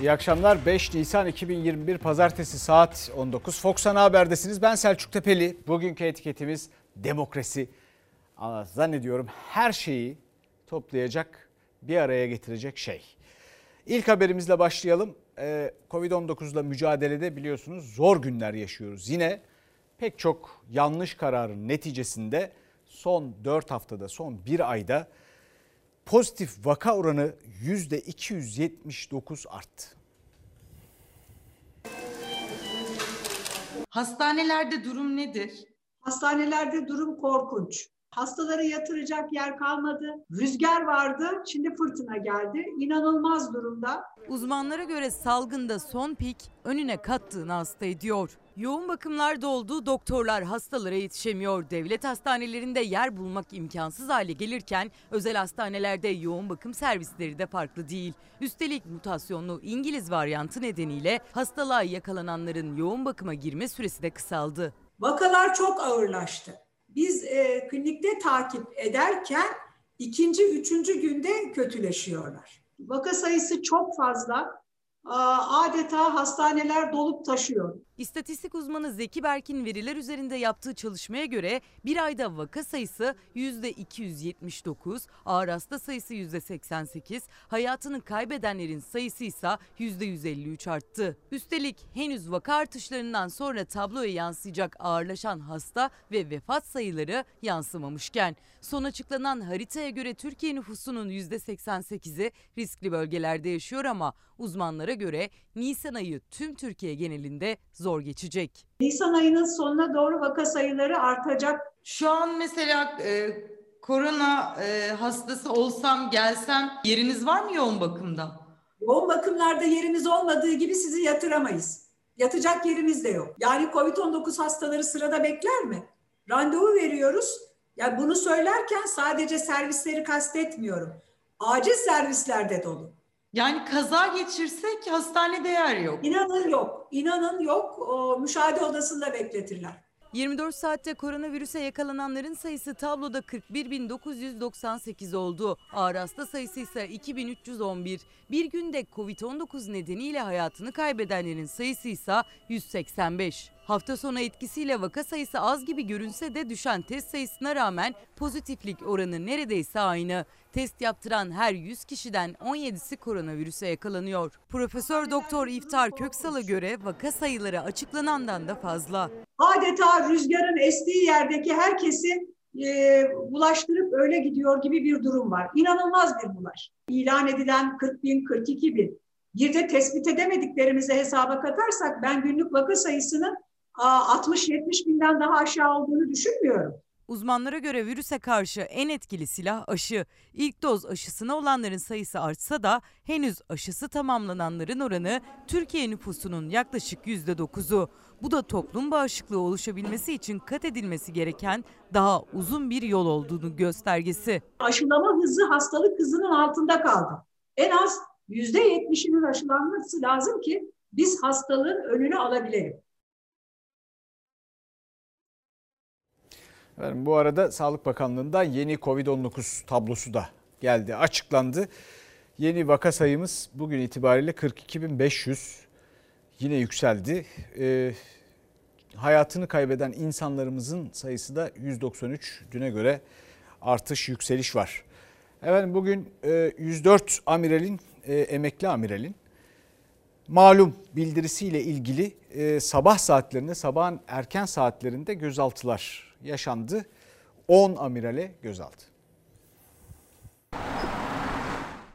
İyi akşamlar. 5 Nisan 2021 Pazartesi saat 19. Fox Ana Haber'desiniz. Ben Selçuk Tepeli. Bugünkü etiketimiz demokrasi. Ama zannediyorum her şeyi toplayacak, bir araya getirecek şey. İlk haberimizle başlayalım. Ee, Covid-19 ile mücadelede biliyorsunuz zor günler yaşıyoruz. Yine pek çok yanlış kararın neticesinde son 4 haftada, son 1 ayda pozitif vaka oranı %279 arttı. Hastanelerde durum nedir? Hastanelerde durum korkunç. Hastaları yatıracak yer kalmadı. Rüzgar vardı, şimdi fırtına geldi. İnanılmaz durumda. Uzmanlara göre salgında son pik önüne kattığını hasta ediyor. Yoğun bakımlar doldu, doktorlar hastalara yetişemiyor. Devlet hastanelerinde yer bulmak imkansız hale gelirken özel hastanelerde yoğun bakım servisleri de farklı değil. Üstelik mutasyonlu İngiliz varyantı nedeniyle hastalığa yakalananların yoğun bakıma girme süresi de kısaldı. Vakalar çok ağırlaştı. Biz e, klinikte takip ederken ikinci, üçüncü günde kötüleşiyorlar. Vaka sayısı çok fazla. Adeta hastaneler dolup taşıyor. İstatistik uzmanı Zeki Berk'in veriler üzerinde yaptığı çalışmaya göre bir ayda vaka sayısı %279, ağır hasta sayısı %88, hayatını kaybedenlerin sayısı ise %153 arttı. Üstelik henüz vaka artışlarından sonra tabloya yansıyacak ağırlaşan hasta ve vefat sayıları yansımamışken son açıklanan haritaya göre Türkiye nüfusunun %88'i riskli bölgelerde yaşıyor ama uzmanlara göre Nisan ayı tüm Türkiye genelinde zor geçecek. Nisan ayının sonuna doğru vaka sayıları artacak. Şu an mesela e, korona e, hastası olsam gelsem yeriniz var mı yoğun bakımda? Yoğun bakımlarda yerimiz olmadığı gibi sizi yatıramayız. Yatacak yerimiz de yok. Yani COVID-19 hastaları sırada bekler mi? Randevu veriyoruz. Yani bunu söylerken sadece servisleri kastetmiyorum. Acil servislerde dolu. Yani kaza geçirsek hastanede yer yok. İnanın yok. İnanın yok. O, müşahede odasında bekletirler. 24 saatte koronavirüse yakalananların sayısı tabloda 41.998 oldu. Ağır hasta sayısı ise 2311. Bir günde Covid-19 nedeniyle hayatını kaybedenlerin sayısı ise 185. Hafta sonu etkisiyle vaka sayısı az gibi görünse de düşen test sayısına rağmen pozitiflik oranı neredeyse aynı. Test yaptıran her 100 kişiden 17'si koronavirüse yakalanıyor. Profesör Doktor İftar Köksal'a göre vaka sayıları açıklanandan da fazla. Adeta rüzgarın estiği yerdeki herkesi e, bulaştırıp öyle gidiyor gibi bir durum var. İnanılmaz bir bulaş. İlan edilen 40 bin, 42 bin. Bir de tespit edemediklerimizi hesaba katarsak ben günlük vaka sayısının 60-70 binden daha aşağı olduğunu düşünmüyorum. Uzmanlara göre virüse karşı en etkili silah aşı. İlk doz aşısına olanların sayısı artsa da henüz aşısı tamamlananların oranı Türkiye nüfusunun yaklaşık %9'u. Bu da toplum bağışıklığı oluşabilmesi için kat edilmesi gereken daha uzun bir yol olduğunu göstergesi. Aşılama hızı hastalık hızının altında kaldı. En az %70'inin aşılanması lazım ki biz hastalığın önünü alabilelim. Efendim, bu arada Sağlık Bakanlığı'nda yeni Covid-19 tablosu da geldi, açıklandı. Yeni vaka sayımız bugün itibariyle 42.500 yine yükseldi. Ee, hayatını kaybeden insanlarımızın sayısı da 193 düne göre artış, yükseliş var. Efendim bugün 104 e, amiralin, e, emekli amiralin malum bildirisiyle ilgili e, sabah saatlerinde, sabahın erken saatlerinde gözaltılar yaşandı. 10 amirale gözaltı.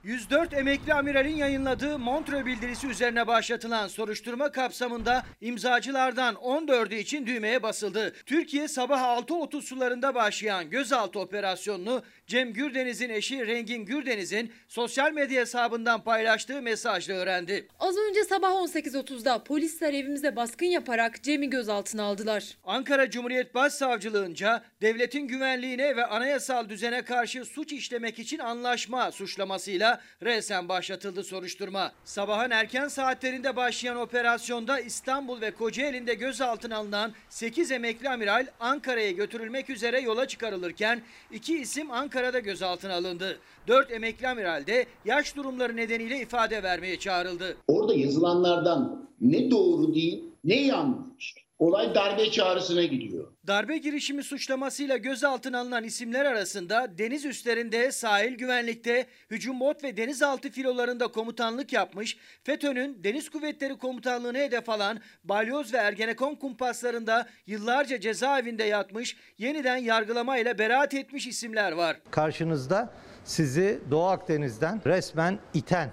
104 emekli amiralin yayınladığı Montreux bildirisi üzerine başlatılan soruşturma kapsamında imzacılardan 14'ü için düğmeye basıldı. Türkiye sabah 6.30 sularında başlayan gözaltı operasyonunu Cem Gürdeniz'in eşi Rengin Gürdeniz'in sosyal medya hesabından paylaştığı mesajla öğrendi. Az önce sabah 18.30'da polisler evimize baskın yaparak Cem'i gözaltına aldılar. Ankara Cumhuriyet Başsavcılığınca devletin güvenliğine ve anayasal düzene karşı suç işlemek için anlaşma suçlamasıyla da resen başlatıldı soruşturma. Sabahın erken saatlerinde başlayan operasyonda İstanbul ve Kocaeli'nde gözaltına alınan 8 emekli amiral Ankara'ya götürülmek üzere yola çıkarılırken iki isim Ankara'da gözaltına alındı. 4 emekli amiral de yaş durumları nedeniyle ifade vermeye çağrıldı. Orada yazılanlardan ne doğru değil ne yanlış. Olay darbe çağrısına gidiyor. Darbe girişimi suçlamasıyla gözaltına alınan isimler arasında deniz üstlerinde, sahil güvenlikte, hücum bot ve denizaltı filolarında komutanlık yapmış, FETÖ'nün Deniz Kuvvetleri Komutanlığı'nı hedef alan Balyoz ve Ergenekon kumpaslarında yıllarca cezaevinde yatmış, yeniden yargılamayla beraat etmiş isimler var. Karşınızda sizi Doğu Akdeniz'den resmen iten,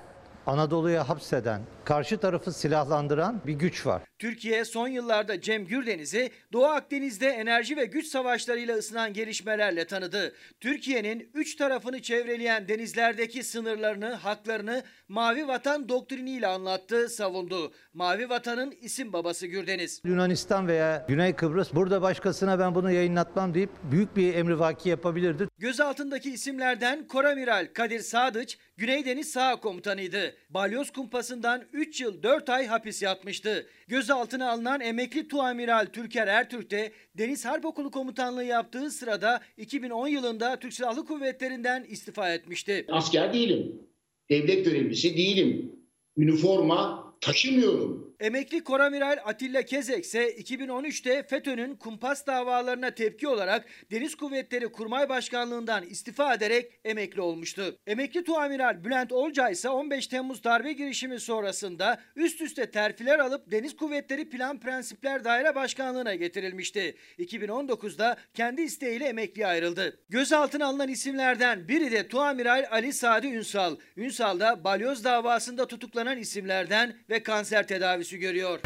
Anadolu'ya hapseden, karşı tarafı silahlandıran bir güç var. Türkiye son yıllarda Cem Gürdeniz'i Doğu Akdeniz'de enerji ve güç savaşlarıyla ısınan gelişmelerle tanıdı. Türkiye'nin üç tarafını çevreleyen denizlerdeki sınırlarını, haklarını Mavi Vatan doktriniyle anlattı, savundu. Mavi Vatan'ın isim babası Gürdeniz. Yunanistan veya Güney Kıbrıs burada başkasına ben bunu yayınlatmam deyip büyük bir emrivaki yapabilirdi. Gözaltındaki isimlerden Koramiral Kadir Sadıç, Güney Deniz Sağ Komutanıydı. Balyoz kumpasından 3 yıl 4 ay hapis yatmıştı. Gözaltına alınan emekli Tuamiral Türker Ertürk de Deniz Harp Okulu Komutanlığı yaptığı sırada 2010 yılında Türk Silahlı Kuvvetleri'nden istifa etmişti. Asker değilim. Devlet görevlisi değilim. Üniforma taşımıyorum. Emekli Koramiral Atilla Kezek ise 2013'te FETÖ'nün kumpas davalarına tepki olarak Deniz Kuvvetleri Kurmay Başkanlığından istifa ederek emekli olmuştu. Emekli Tuamiral Bülent Olcay ise 15 Temmuz darbe girişimi sonrasında üst üste terfiler alıp Deniz Kuvvetleri Plan Prensipler Daire Başkanlığına getirilmişti. 2019'da kendi isteğiyle emekliye ayrıldı. Gözaltına alınan isimlerden biri de Tuamiral Ali Sadi Ünsal. Ünsal da balyoz davasında tutuklanan isimlerden ve kanser tedavisi görüyor.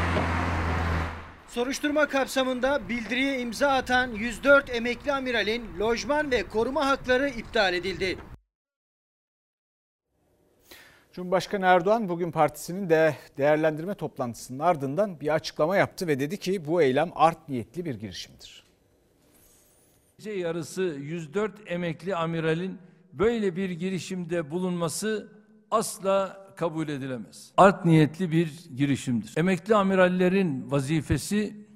Soruşturma kapsamında bildiriye imza atan 104 emekli amiralin lojman ve koruma hakları iptal edildi. Cumhurbaşkanı Erdoğan bugün partisinin de değerlendirme toplantısının ardından bir açıklama yaptı ve dedi ki bu eylem art niyetli bir girişimdir. Gece yarısı 104 emekli amiralin böyle bir girişimde bulunması asla kabul edilemez. Art niyetli bir girişimdir. Emekli amirallerin vazifesi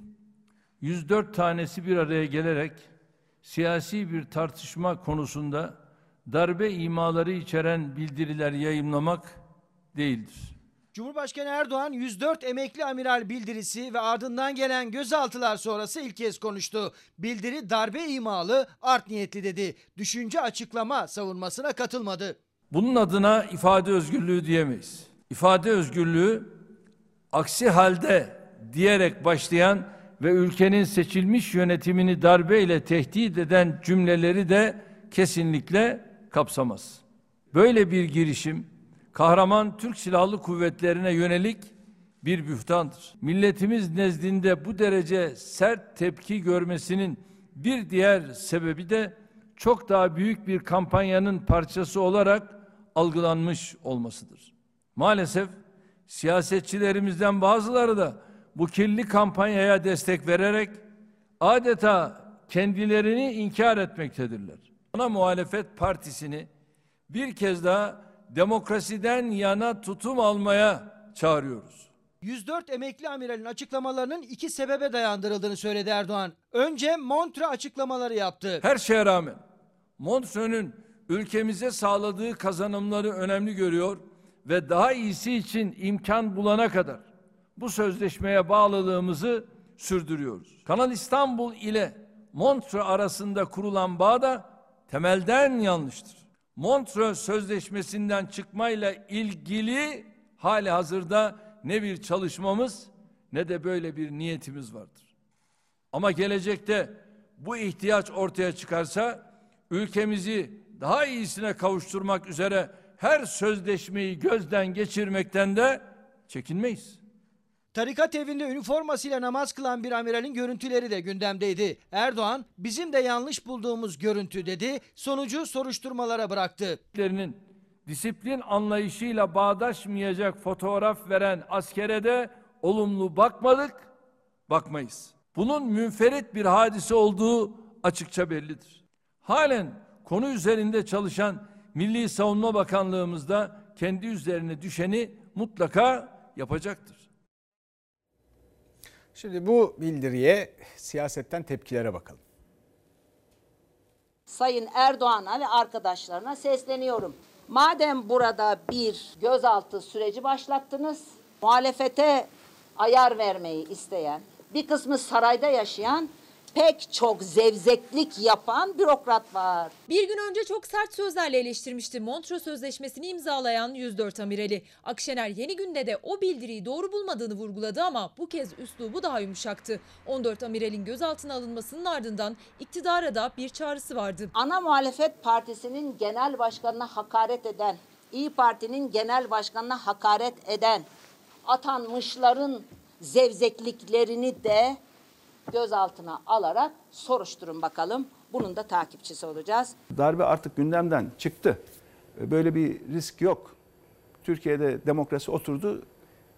104 tanesi bir araya gelerek siyasi bir tartışma konusunda darbe imaları içeren bildiriler yayımlamak değildir. Cumhurbaşkanı Erdoğan 104 emekli amiral bildirisi ve ardından gelen gözaltılar sonrası ilk kez konuştu. Bildiri darbe imalı, art niyetli dedi. Düşünce açıklama savunmasına katılmadı. Bunun adına ifade özgürlüğü diyemeyiz. İfade özgürlüğü aksi halde diyerek başlayan ve ülkenin seçilmiş yönetimini darbeyle tehdit eden cümleleri de kesinlikle kapsamaz. Böyle bir girişim kahraman Türk Silahlı Kuvvetlerine yönelik bir bühtandır. Milletimiz nezdinde bu derece sert tepki görmesinin bir diğer sebebi de çok daha büyük bir kampanyanın parçası olarak algılanmış olmasıdır. Maalesef siyasetçilerimizden bazıları da bu kirli kampanyaya destek vererek adeta kendilerini inkar etmektedirler. Ana muhalefet partisini bir kez daha demokrasiden yana tutum almaya çağırıyoruz. 104 emekli amiralin açıklamalarının iki sebebe dayandırıldığını söyledi Erdoğan. Önce Montre açıklamaları yaptı. Her şeye rağmen Montreux'ün ülkemize sağladığı kazanımları önemli görüyor ve daha iyisi için imkan bulana kadar bu sözleşmeye bağlılığımızı sürdürüyoruz. Kanal İstanbul ile Montreux arasında kurulan bağ da temelden yanlıştır. Montreux Sözleşmesi'nden çıkmayla ilgili hali hazırda ne bir çalışmamız ne de böyle bir niyetimiz vardır. Ama gelecekte bu ihtiyaç ortaya çıkarsa ülkemizi daha iyisine kavuşturmak üzere her sözleşmeyi gözden geçirmekten de çekinmeyiz. Tarikat evinde üniformasıyla namaz kılan bir amiralin görüntüleri de gündemdeydi. Erdoğan bizim de yanlış bulduğumuz görüntü dedi. Sonucu soruşturmalara bıraktı. Disiplin anlayışıyla bağdaşmayacak fotoğraf veren askere de olumlu bakmadık, bakmayız. Bunun münferit bir hadise olduğu açıkça bellidir. Halen konu üzerinde çalışan Milli Savunma Bakanlığımızda kendi üzerine düşeni mutlaka yapacaktır. Şimdi bu bildiriye siyasetten tepkilere bakalım. Sayın Erdoğan'a ve arkadaşlarına sesleniyorum. Madem burada bir gözaltı süreci başlattınız, muhalefete ayar vermeyi isteyen, bir kısmı sarayda yaşayan pek çok zevzeklik yapan bürokrat var. Bir gün önce çok sert sözlerle eleştirmişti Montreux Sözleşmesi'ni imzalayan 104 amirali. Akşener yeni günde de o bildiriyi doğru bulmadığını vurguladı ama bu kez üslubu daha yumuşaktı. 14 amiralin gözaltına alınmasının ardından iktidara da bir çağrısı vardı. Ana muhalefet partisinin genel başkanına hakaret eden, İyi Parti'nin genel başkanına hakaret eden atanmışların zevzekliklerini de gözaltına alarak soruşturun bakalım. Bunun da takipçisi olacağız. Darbe artık gündemden çıktı. Böyle bir risk yok. Türkiye'de demokrasi oturdu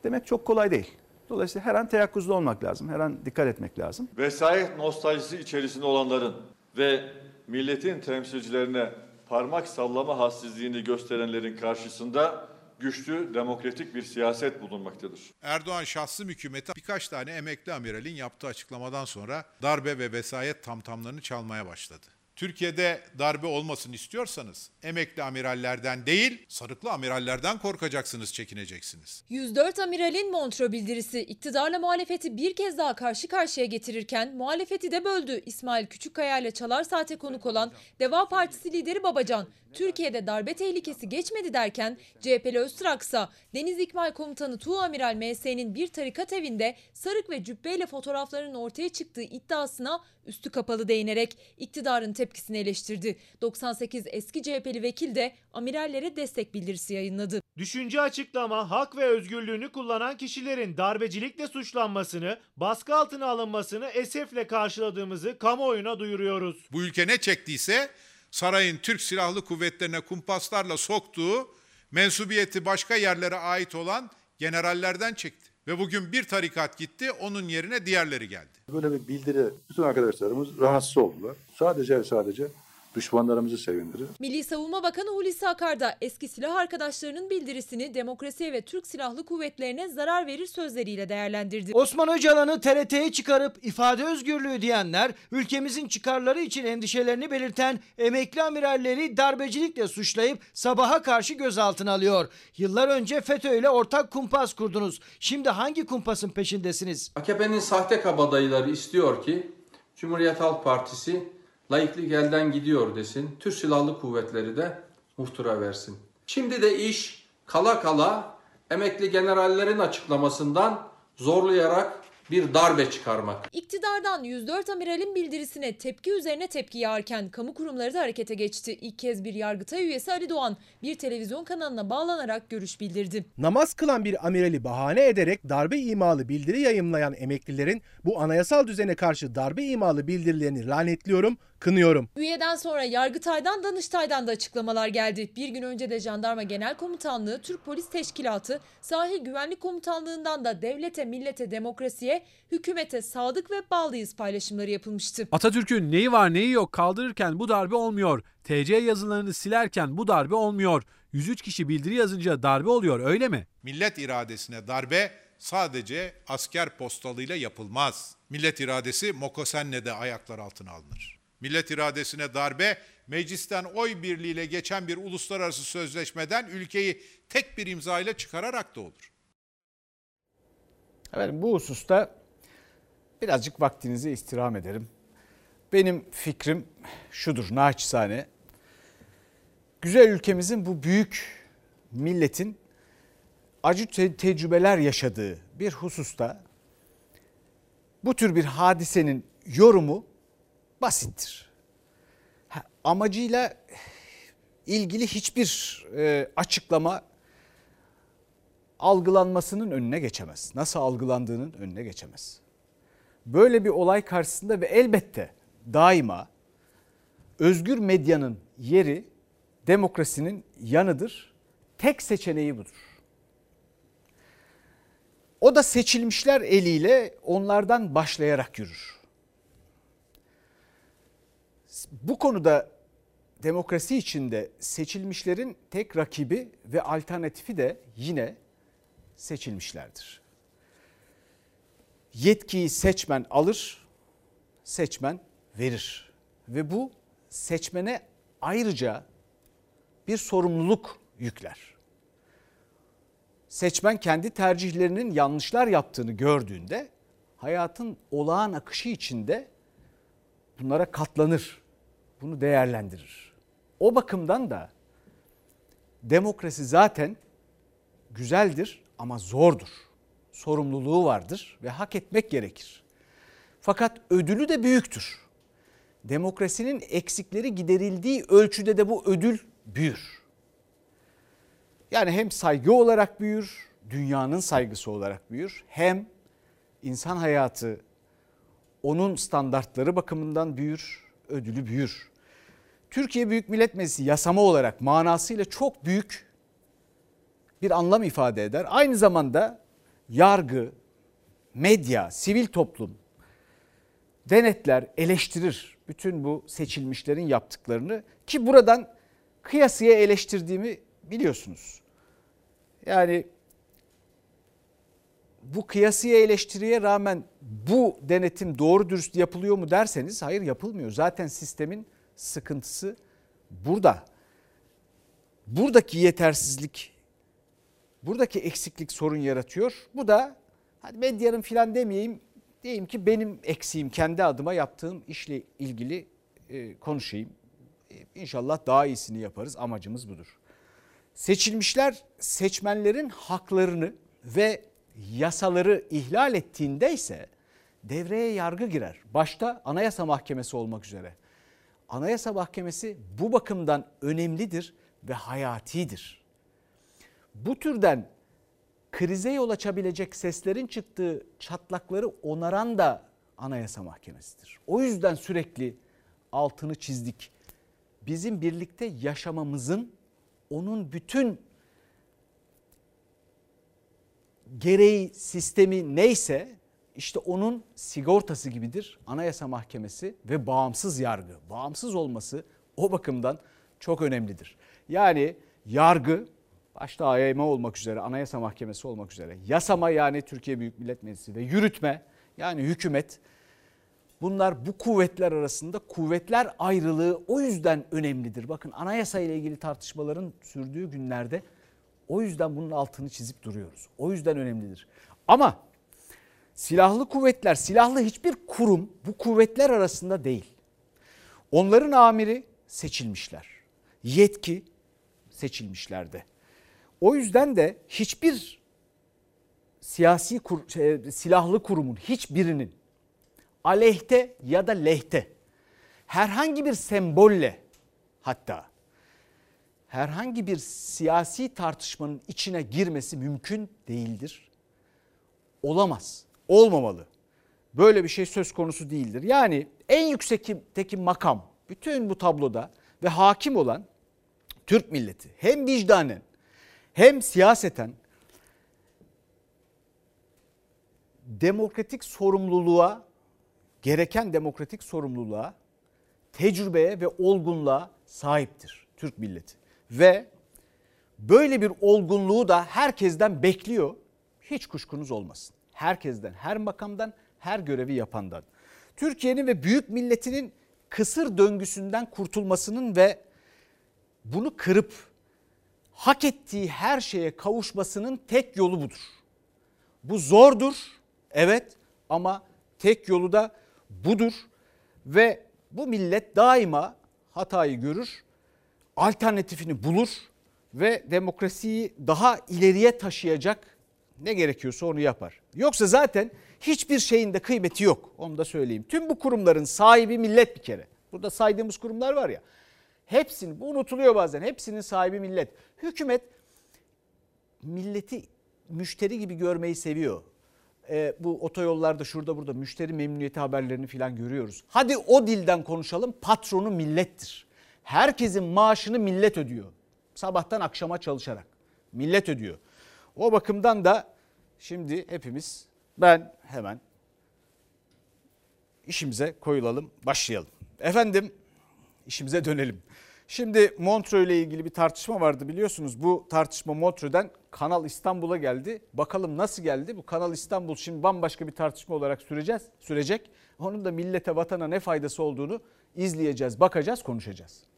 demek çok kolay değil. Dolayısıyla her an teyakkuzda olmak lazım. Her an dikkat etmek lazım. Vesayet nostaljisi içerisinde olanların ve milletin temsilcilerine parmak sallama hassizliğini gösterenlerin karşısında güçlü demokratik bir siyaset bulunmaktadır. Erdoğan şahsım hükümeti birkaç tane emekli amiralin yaptığı açıklamadan sonra darbe ve vesayet tamtamlarını çalmaya başladı. Türkiye'de darbe olmasın istiyorsanız emekli amirallerden değil, sarıklı amirallerden korkacaksınız, çekineceksiniz. 104 amiralin Montreux bildirisi iktidarla muhalefeti bir kez daha karşı karşıya getirirken muhalefeti de böldü. İsmail Küçükkaya ile Çalar Saat'e konuk olan Deva Partisi lideri Babacan, Türkiye'de darbe tehlikesi geçmedi derken CHP'li Öztraksa Deniz İkmal Komutanı Tuğ Amiral MS'nin bir tarikat evinde sarık ve cübbeyle fotoğraflarının ortaya çıktığı iddiasına üstü kapalı değinerek iktidarın tepkisini eleştirdi. 98 eski CHP'li vekil de amirallere destek bildirisi yayınladı. Düşünce açıklama, hak ve özgürlüğünü kullanan kişilerin darbecilikle suçlanmasını, baskı altına alınmasını esefle karşıladığımızı kamuoyuna duyuruyoruz. Bu ülke ne çektiyse sarayın Türk Silahlı Kuvvetlerine kumpaslarla soktuğu mensubiyeti başka yerlere ait olan generallerden çekti. Ve bugün bir tarikat gitti, onun yerine diğerleri geldi. Böyle bir bildiri bütün arkadaşlarımız rahatsız oldular. Sadece sadece düşmanlarımızı sevindirir. Milli Savunma Bakanı Hulusi Akar da eski silah arkadaşlarının bildirisini demokrasiye ve Türk Silahlı Kuvvetlerine zarar verir sözleriyle değerlendirdi. Osman Öcalan'ı TRT'ye çıkarıp ifade özgürlüğü diyenler, ülkemizin çıkarları için endişelerini belirten emekli amiralleri darbecilikle suçlayıp sabaha karşı gözaltına alıyor. Yıllar önce FETÖ ile ortak kumpas kurdunuz. Şimdi hangi kumpasın peşindesiniz? AKP'nin sahte kabadayıları istiyor ki Cumhuriyet Halk Partisi laiklik elden gidiyor desin. Türk Silahlı Kuvvetleri de muhtıra versin. Şimdi de iş kala kala emekli generallerin açıklamasından zorlayarak bir darbe çıkarmak. İktidardan 104 amiralin bildirisine tepki üzerine tepki yağarken kamu kurumları da harekete geçti. İlk kez bir yargıtay üyesi Ali Doğan bir televizyon kanalına bağlanarak görüş bildirdi. Namaz kılan bir amirali bahane ederek darbe imalı bildiri yayımlayan emeklilerin bu anayasal düzene karşı darbe imalı bildirilerini lanetliyorum, kınıyorum. Üyeden sonra Yargıtay'dan Danıştay'dan da açıklamalar geldi. Bir gün önce de Jandarma Genel Komutanlığı, Türk Polis Teşkilatı, Sahil Güvenlik Komutanlığı'ndan da devlete, millete, demokrasiye, hükümete sadık ve bağlıyız paylaşımları yapılmıştı. Atatürk'ün neyi var neyi yok kaldırırken bu darbe olmuyor. TC yazılarını silerken bu darbe olmuyor. 103 kişi bildiri yazınca darbe oluyor öyle mi? Millet iradesine darbe sadece asker postalıyla yapılmaz. Millet iradesi Mokosen'le de ayaklar altına alınır. Millet iradesine darbe meclisten oy birliğiyle geçen bir uluslararası sözleşmeden ülkeyi tek bir imza ile çıkararak da olur. Efendim bu hususta birazcık vaktinizi istirham ederim. Benim fikrim şudur naçizane. Güzel ülkemizin bu büyük milletin acı te- tecrübeler yaşadığı bir hususta bu tür bir hadisenin yorumu basittir. Ha, amacıyla ilgili hiçbir e, açıklama algılanmasının önüne geçemez. Nasıl algılandığının önüne geçemez. Böyle bir olay karşısında ve elbette daima özgür medyanın yeri demokrasinin yanıdır. Tek seçeneği budur. O da seçilmişler eliyle onlardan başlayarak yürür. Bu konuda demokrasi içinde seçilmişlerin tek rakibi ve alternatifi de yine seçilmişlerdir. Yetkiyi seçmen alır, seçmen verir ve bu seçmene ayrıca bir sorumluluk yükler. Seçmen kendi tercihlerinin yanlışlar yaptığını gördüğünde hayatın olağan akışı içinde bunlara katlanır. Bunu değerlendirir. O bakımdan da demokrasi zaten güzeldir ama zordur. Sorumluluğu vardır ve hak etmek gerekir. Fakat ödülü de büyüktür. Demokrasinin eksikleri giderildiği ölçüde de bu ödül büyür. Yani hem saygı olarak büyür, dünyanın saygısı olarak büyür, hem insan hayatı onun standartları bakımından büyür, ödülü büyür. Türkiye Büyük Millet Meclisi yasama olarak manasıyla çok büyük bir anlam ifade eder. Aynı zamanda yargı, medya, sivil toplum denetler, eleştirir bütün bu seçilmişlerin yaptıklarını ki buradan kıyasıya eleştirdiğimi biliyorsunuz. Yani bu kıyasıya eleştiriye rağmen bu denetim doğru dürüst yapılıyor mu derseniz hayır yapılmıyor. Zaten sistemin sıkıntısı burada. Buradaki yetersizlik, buradaki eksiklik sorun yaratıyor. Bu da hadi medyanın filan demeyeyim, diyeyim ki benim eksiğim kendi adıma yaptığım işle ilgili e, konuşayım. E, inşallah daha iyisini yaparız. Amacımız budur. Seçilmişler seçmenlerin haklarını ve yasaları ihlal ettiğinde ise devreye yargı girer. Başta Anayasa Mahkemesi olmak üzere. Anayasa Mahkemesi bu bakımdan önemlidir ve hayatidir. Bu türden krize yol açabilecek seslerin çıktığı çatlakları onaran da Anayasa Mahkemesi'dir. O yüzden sürekli altını çizdik. Bizim birlikte yaşamamızın onun bütün gereği sistemi neyse işte onun sigortası gibidir Anayasa Mahkemesi ve bağımsız yargı. Bağımsız olması o bakımdan çok önemlidir. Yani yargı başta AYM olmak üzere, Anayasa Mahkemesi olmak üzere, yasama yani Türkiye Büyük Millet Meclisi ve yürütme yani hükümet bunlar bu kuvvetler arasında kuvvetler ayrılığı o yüzden önemlidir. Bakın anayasa ile ilgili tartışmaların sürdüğü günlerde o yüzden bunun altını çizip duruyoruz. O yüzden önemlidir. Ama silahlı kuvvetler, silahlı hiçbir kurum bu kuvvetler arasında değil. Onların amiri seçilmişler. Yetki seçilmişlerde. O yüzden de hiçbir siyasi kur, şey, silahlı kurumun hiçbirinin aleyhte ya da lehte herhangi bir sembolle hatta herhangi bir siyasi tartışmanın içine girmesi mümkün değildir. Olamaz. Olmamalı. Böyle bir şey söz konusu değildir. Yani en yüksekteki makam bütün bu tabloda ve hakim olan Türk milleti hem vicdanen hem siyaseten demokratik sorumluluğa gereken demokratik sorumluluğa, tecrübeye ve olgunluğa sahiptir Türk milleti. Ve böyle bir olgunluğu da herkesten bekliyor. Hiç kuşkunuz olmasın. Herkesten, her makamdan, her görevi yapandan. Türkiye'nin ve büyük milletinin kısır döngüsünden kurtulmasının ve bunu kırıp hak ettiği her şeye kavuşmasının tek yolu budur. Bu zordur, evet ama tek yolu da budur ve bu millet daima hatayı görür, alternatifini bulur ve demokrasiyi daha ileriye taşıyacak ne gerekiyorsa onu yapar. Yoksa zaten hiçbir şeyin de kıymeti yok. Onu da söyleyeyim. Tüm bu kurumların sahibi millet bir kere. Burada saydığımız kurumlar var ya. Hepsinin bu unutuluyor bazen. Hepsinin sahibi millet. Hükümet milleti müşteri gibi görmeyi seviyor e, bu otoyollarda şurada burada müşteri memnuniyeti haberlerini falan görüyoruz. Hadi o dilden konuşalım patronu millettir. Herkesin maaşını millet ödüyor. Sabahtan akşama çalışarak millet ödüyor. O bakımdan da şimdi hepimiz ben hemen işimize koyulalım başlayalım. Efendim işimize dönelim. Şimdi Montreux ile ilgili bir tartışma vardı biliyorsunuz. Bu tartışma Montreux'den Kanal İstanbul'a geldi. Bakalım nasıl geldi? Bu Kanal İstanbul şimdi bambaşka bir tartışma olarak süreceğiz, sürecek. Onun da millete, vatana ne faydası olduğunu izleyeceğiz, bakacağız, konuşacağız.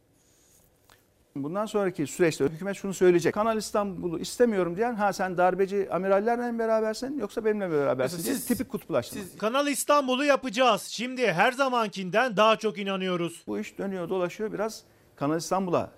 Bundan sonraki süreçte hükümet şunu söyleyecek. Kanal İstanbul'u istemiyorum diyen ha sen darbeci amirallerle mi berabersin yoksa benimle mi berabersin Siz- diye tipik kutuplaştırma. Kanal İstanbul'u yapacağız. Şimdi her zamankinden daha çok inanıyoruz. Bu iş dönüyor dolaşıyor biraz Kanal İstanbul'a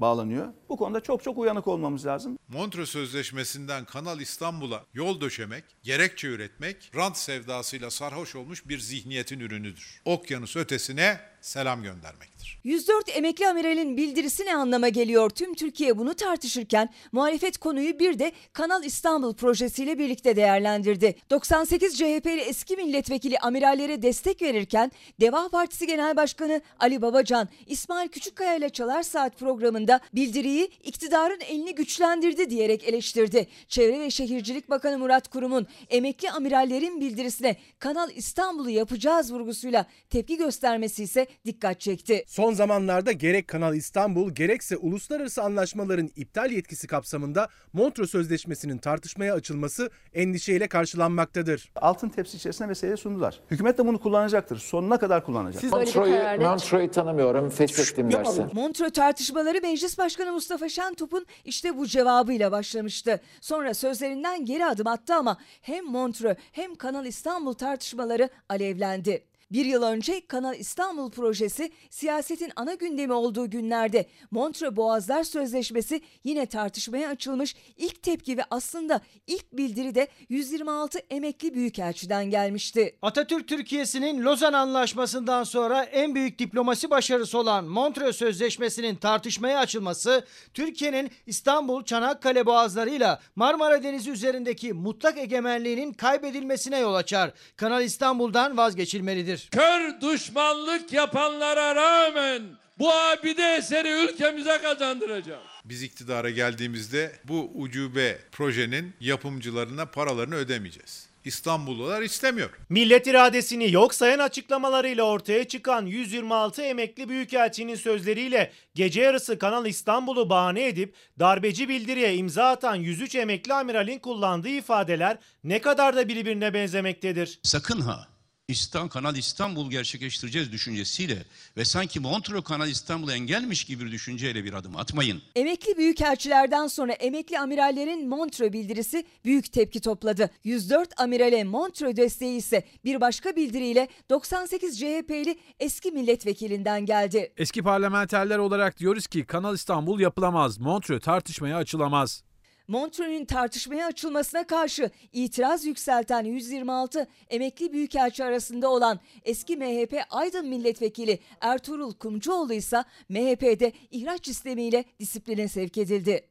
bağlanıyor. Bu konuda çok çok uyanık olmamız lazım. Montreux Sözleşmesi'nden Kanal İstanbul'a yol döşemek, gerekçe üretmek, rant sevdasıyla sarhoş olmuş bir zihniyetin ürünüdür. Okyanus ötesine selam göndermektir. 104 emekli amiralin bildirisi ne anlama geliyor? Tüm Türkiye bunu tartışırken muhalefet konuyu bir de Kanal İstanbul projesiyle birlikte değerlendirdi. 98 CHP'li eski milletvekili amirallere destek verirken Deva Partisi Genel Başkanı Ali Babacan, İsmail Küçükkaya ile Çalar Saat programında bildiriyi iktidarın elini güçlendirdi diyerek eleştirdi. Çevre ve Şehircilik Bakanı Murat Kurum'un emekli amirallerin bildirisine Kanal İstanbul'u yapacağız vurgusuyla tepki göstermesi ise dikkat çekti. Son zamanlarda gerek Kanal İstanbul gerekse uluslararası anlaşmaların iptal yetkisi kapsamında Montreux Sözleşmesi'nin tartışmaya açılması endişeyle karşılanmaktadır. Altın tepsi içerisinde meseleyi sundular. Hükümet de bunu kullanacaktır. Sonuna kadar kullanacak. Montreux'u Montreux'u tanımıyorum, feshettim dersin. Montreux tartışmaları Meclis Başkanı Mustafa Şentop'un işte bu cevabıyla başlamıştı. Sonra sözlerinden geri adım attı ama hem Montreux hem Kanal İstanbul tartışmaları alevlendi. Bir yıl önce Kanal İstanbul projesi siyasetin ana gündemi olduğu günlerde Montreux Boğazlar Sözleşmesi yine tartışmaya açılmış ilk tepki ve aslında ilk bildiri de 126 emekli büyükelçiden gelmişti. Atatürk Türkiye'sinin Lozan Anlaşması'ndan sonra en büyük diplomasi başarısı olan Montreux Sözleşmesi'nin tartışmaya açılması, Türkiye'nin İstanbul, Çanakkale boğazlarıyla Marmara Denizi üzerindeki mutlak egemenliğinin kaybedilmesine yol açar. Kanal İstanbul'dan vazgeçilmelidir. Kör düşmanlık yapanlara rağmen bu abide eseri ülkemize kazandıracağız. Biz iktidara geldiğimizde bu ucube projenin yapımcılarına paralarını ödemeyeceğiz. İstanbullular istemiyor. Millet iradesini yok sayan açıklamalarıyla ortaya çıkan 126 emekli büyükelçinin sözleriyle gece yarısı Kanal İstanbul'u bahane edip darbeci bildiriye imza atan 103 emekli amiralin kullandığı ifadeler ne kadar da birbirine benzemektedir. Sakın ha İstanbul Kanal İstanbul gerçekleştireceğiz düşüncesiyle ve sanki Montreux Kanal İstanbul'u engelmiş gibi bir düşünceyle bir adım atmayın. Emekli büyükelçilerden sonra emekli amirallerin Montreux bildirisi büyük tepki topladı. 104 amirale Montreux desteği ise bir başka bildiriyle 98 CHP'li eski milletvekilinden geldi. Eski parlamenterler olarak diyoruz ki Kanal İstanbul yapılamaz, Montreux tartışmaya açılamaz. Montreux'ün tartışmaya açılmasına karşı itiraz yükselten 126 emekli büyükelçi arasında olan eski MHP Aydın milletvekili Ertuğrul Kumcuoğlu ise MHP'de ihraç istemiyle disipline sevk edildi.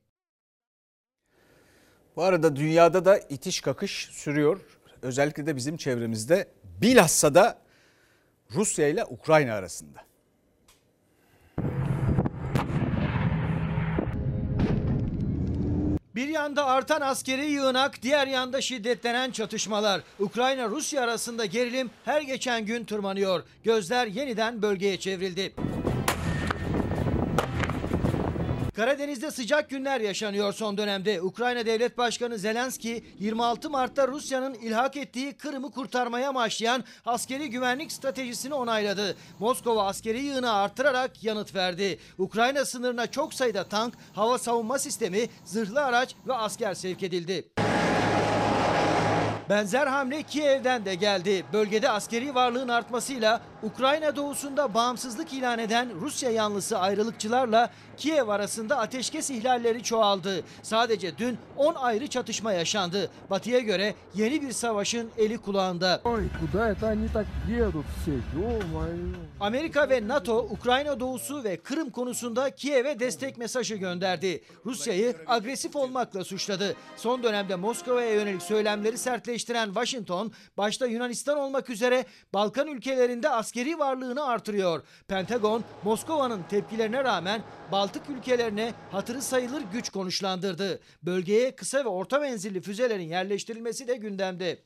Bu arada dünyada da itiş kakış sürüyor. Özellikle de bizim çevremizde bilhassa da Rusya ile Ukrayna arasında. Bir yanda artan askeri yığınak, diğer yanda şiddetlenen çatışmalar. Ukrayna-Rusya arasında gerilim her geçen gün tırmanıyor. Gözler yeniden bölgeye çevrildi. Karadeniz'de sıcak günler yaşanıyor son dönemde. Ukrayna Devlet Başkanı Zelenski 26 Mart'ta Rusya'nın ilhak ettiği Kırım'ı kurtarmaya amaçlayan askeri güvenlik stratejisini onayladı. Moskova askeri yığını artırarak yanıt verdi. Ukrayna sınırına çok sayıda tank, hava savunma sistemi, zırhlı araç ve asker sevk edildi. Benzer hamle Kiev'den de geldi. Bölgede askeri varlığın artmasıyla Ukrayna doğusunda bağımsızlık ilan eden Rusya yanlısı ayrılıkçılarla Kiev arasında ateşkes ihlalleri çoğaldı. Sadece dün 10 ayrı çatışma yaşandı. Batı'ya göre yeni bir savaşın eli kulağında. Amerika ve NATO Ukrayna doğusu ve Kırım konusunda Kiev'e destek mesajı gönderdi. Rusya'yı agresif olmakla suçladı. Son dönemde Moskova'ya yönelik söylemleri sertleştiren Washington, başta Yunanistan olmak üzere Balkan ülkelerinde askeri varlığını artırıyor. Pentagon, Moskova'nın tepkilerine rağmen Baltık ülkelerine hatırı sayılır güç konuşlandırdı. Bölgeye kısa ve orta menzilli füzelerin yerleştirilmesi de gündemde.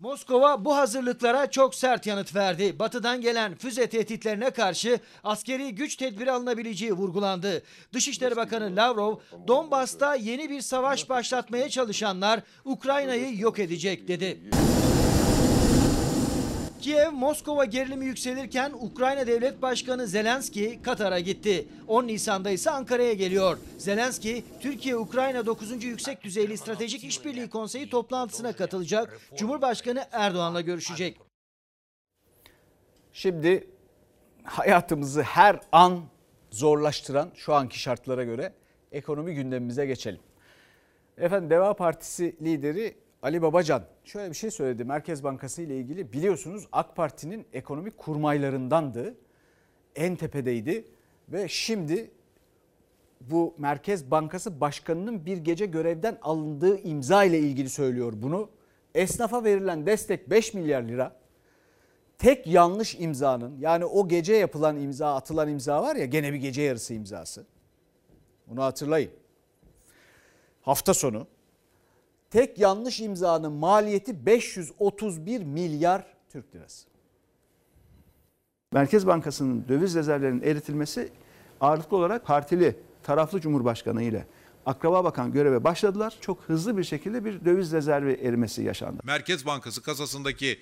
Moskova bu hazırlıklara çok sert yanıt verdi. Batı'dan gelen füze tehditlerine karşı askeri güç tedbiri alınabileceği vurgulandı. Dışişleri Bakanı Lavrov, Donbas'ta yeni bir savaş başlatmaya çalışanlar Ukrayna'yı yok edecek dedi. Kiev, Moskova gerilimi yükselirken Ukrayna Devlet Başkanı Zelenski Katar'a gitti. 10 Nisan'da ise Ankara'ya geliyor. Zelenski, Türkiye-Ukrayna 9. Yüksek Düzeyli Stratejik İşbirliği Konseyi toplantısına katılacak. Cumhurbaşkanı Erdoğan'la görüşecek. Şimdi hayatımızı her an zorlaştıran şu anki şartlara göre ekonomi gündemimize geçelim. Efendim Deva Partisi lideri Ali Babacan şöyle bir şey söyledi. Merkez Bankası ile ilgili biliyorsunuz AK Parti'nin ekonomik kurmaylarındandı. En tepedeydi ve şimdi bu Merkez Bankası Başkanı'nın bir gece görevden alındığı imza ile ilgili söylüyor bunu. Esnafa verilen destek 5 milyar lira. Tek yanlış imzanın yani o gece yapılan imza atılan imza var ya gene bir gece yarısı imzası. Bunu hatırlayın. Hafta sonu tek yanlış imzanın maliyeti 531 milyar Türk lirası. Merkez Bankası'nın döviz rezervlerinin eritilmesi ağırlıklı olarak partili, taraflı Cumhurbaşkanı ile Akraba Bakan göreve başladılar. Çok hızlı bir şekilde bir döviz rezervi erimesi yaşandı. Merkez Bankası kasasındaki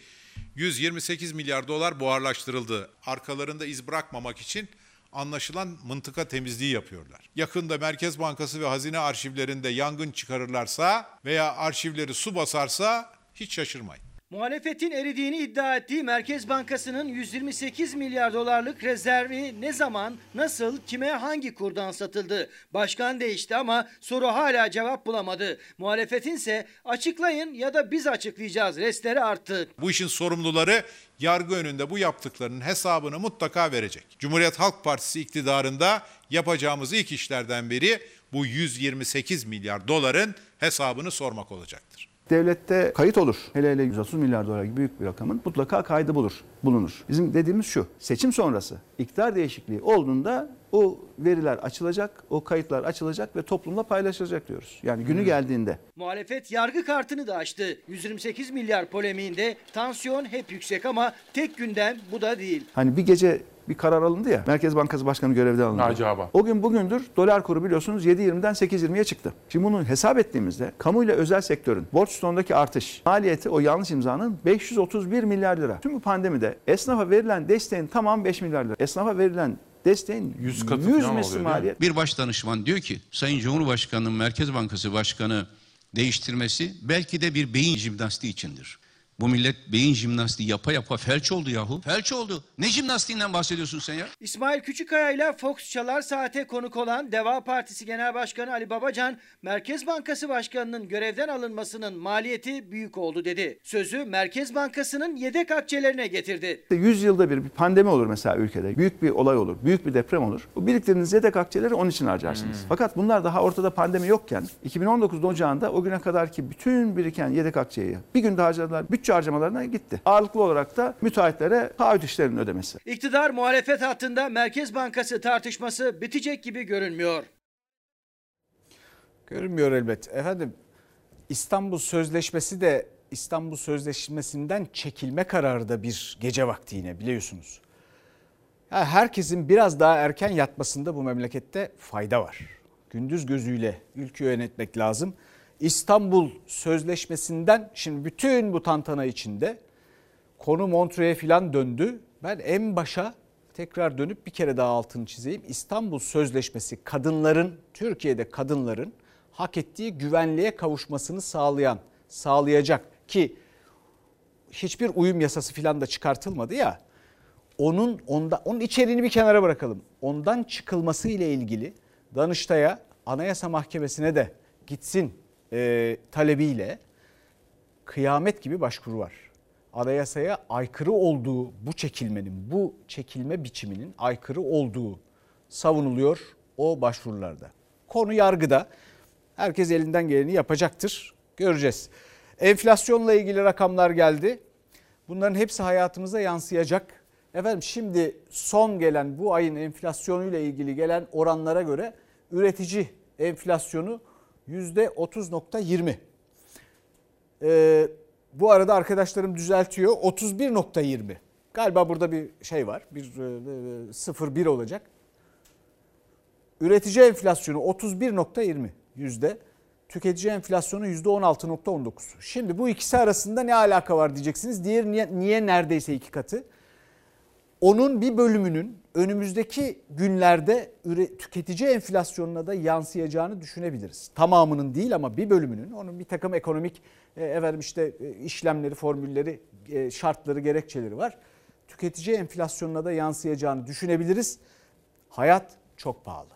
128 milyar dolar buharlaştırıldı. Arkalarında iz bırakmamak için anlaşılan mıntıka temizliği yapıyorlar. Yakında Merkez Bankası ve hazine arşivlerinde yangın çıkarırlarsa veya arşivleri su basarsa hiç şaşırmayın. Muhalefetin eridiğini iddia ettiği Merkez Bankası'nın 128 milyar dolarlık rezervi ne zaman, nasıl, kime, hangi kurdan satıldı? Başkan değişti ama soru hala cevap bulamadı. Muhalefetin ise açıklayın ya da biz açıklayacağız restleri arttı. Bu işin sorumluları yargı önünde bu yaptıklarının hesabını mutlaka verecek. Cumhuriyet Halk Partisi iktidarında yapacağımız ilk işlerden biri bu 128 milyar doların hesabını sormak olacaktır. Devlette kayıt olur. Hele hele 130 milyar dolar gibi büyük bir rakamın mutlaka kaydı bulur, bulunur. Bizim dediğimiz şu. Seçim sonrası iktidar değişikliği olduğunda o veriler açılacak, o kayıtlar açılacak ve toplumla paylaşılacak diyoruz. Yani günü geldiğinde. Muhalefet yargı kartını da açtı. 128 milyar polemiğinde tansiyon hep yüksek ama tek gündem bu da değil. Hani bir gece bir karar alındı ya. Merkez Bankası Başkanı görevden alındı. Acaba. O gün bugündür dolar kuru biliyorsunuz 7.20'den 8.20'ye çıktı. Şimdi bunu hesap ettiğimizde kamu ile özel sektörün borç stoğundaki artış maliyeti o yanlış imzanın 531 milyar lira. Tüm bu pandemide esnafa verilen desteğin tamam 5 milyar lira. Esnafa verilen desteğin 100 katı 100 misli maliyet. Bir baş danışman diyor ki Sayın Cumhurbaşkanı'nın Merkez Bankası Başkanı değiştirmesi belki de bir beyin jimnastiği içindir. Bu millet beyin jimnastiği yapa yapa felç oldu yahu. Felç oldu. Ne jimnastiğinden bahsediyorsun sen ya? İsmail Küçükkaya ile Fox Çalar Saat'e konuk olan Deva Partisi Genel Başkanı Ali Babacan, Merkez Bankası Başkanı'nın görevden alınmasının maliyeti büyük oldu dedi. Sözü Merkez Bankası'nın yedek akçelerine getirdi. 100 yılda bir bir pandemi olur mesela ülkede. Büyük bir olay olur, büyük bir deprem olur. Bu biriktirdiğiniz yedek akçeleri onun için harcarsınız. Fakat bunlar daha ortada pandemi yokken 2019 ocağında o güne kadar ki bütün biriken yedek akçeyi bir günde harcadılar. Bütçe harcamalarına gitti. Ağırlıklı olarak da müteahhitlere taahhüt işlerinin ödemesi. İktidar muhalefet hattında Merkez Bankası tartışması bitecek gibi görünmüyor. Görünmüyor elbet. Efendim İstanbul Sözleşmesi de İstanbul Sözleşmesi'nden çekilme kararı da bir gece vakti yine biliyorsunuz. Ya herkesin biraz daha erken yatmasında bu memlekette fayda var. Gündüz gözüyle ülkeyi yönetmek lazım. İstanbul Sözleşmesi'nden şimdi bütün bu tantana içinde konu Montreux'e falan döndü. Ben en başa tekrar dönüp bir kere daha altını çizeyim. İstanbul Sözleşmesi kadınların, Türkiye'de kadınların hak ettiği güvenliğe kavuşmasını sağlayan, sağlayacak ki hiçbir uyum yasası falan da çıkartılmadı ya. Onun onda onun içeriğini bir kenara bırakalım. Ondan çıkılması ile ilgili Danıştay'a, Anayasa Mahkemesi'ne de gitsin e, talebiyle kıyamet gibi başvuru var. Anayasaya aykırı olduğu bu çekilmenin, bu çekilme biçiminin aykırı olduğu savunuluyor o başvurularda. Konu yargıda. Herkes elinden geleni yapacaktır. Göreceğiz. Enflasyonla ilgili rakamlar geldi. Bunların hepsi hayatımıza yansıyacak. Efendim şimdi son gelen bu ayın enflasyonuyla ilgili gelen oranlara göre üretici enflasyonu %30.20. Ee, Bu arada arkadaşlarım düzeltiyor. 31.20. Galiba burada bir şey var. Bir 0.1 olacak. Üretici enflasyonu 31.20 yüzde. Tüketici enflasyonu yüzde 16.19. Şimdi bu ikisi arasında ne alaka var diyeceksiniz. Diğer niye, niye neredeyse iki katı? Onun bir bölümünün önümüzdeki günlerde tüketici enflasyonuna da yansıyacağını düşünebiliriz. Tamamının değil ama bir bölümünün onun bir takım ekonomik e, efendim işte e, işlemleri, formülleri, e, şartları, gerekçeleri var. Tüketici enflasyonuna da yansıyacağını düşünebiliriz. Hayat çok pahalı.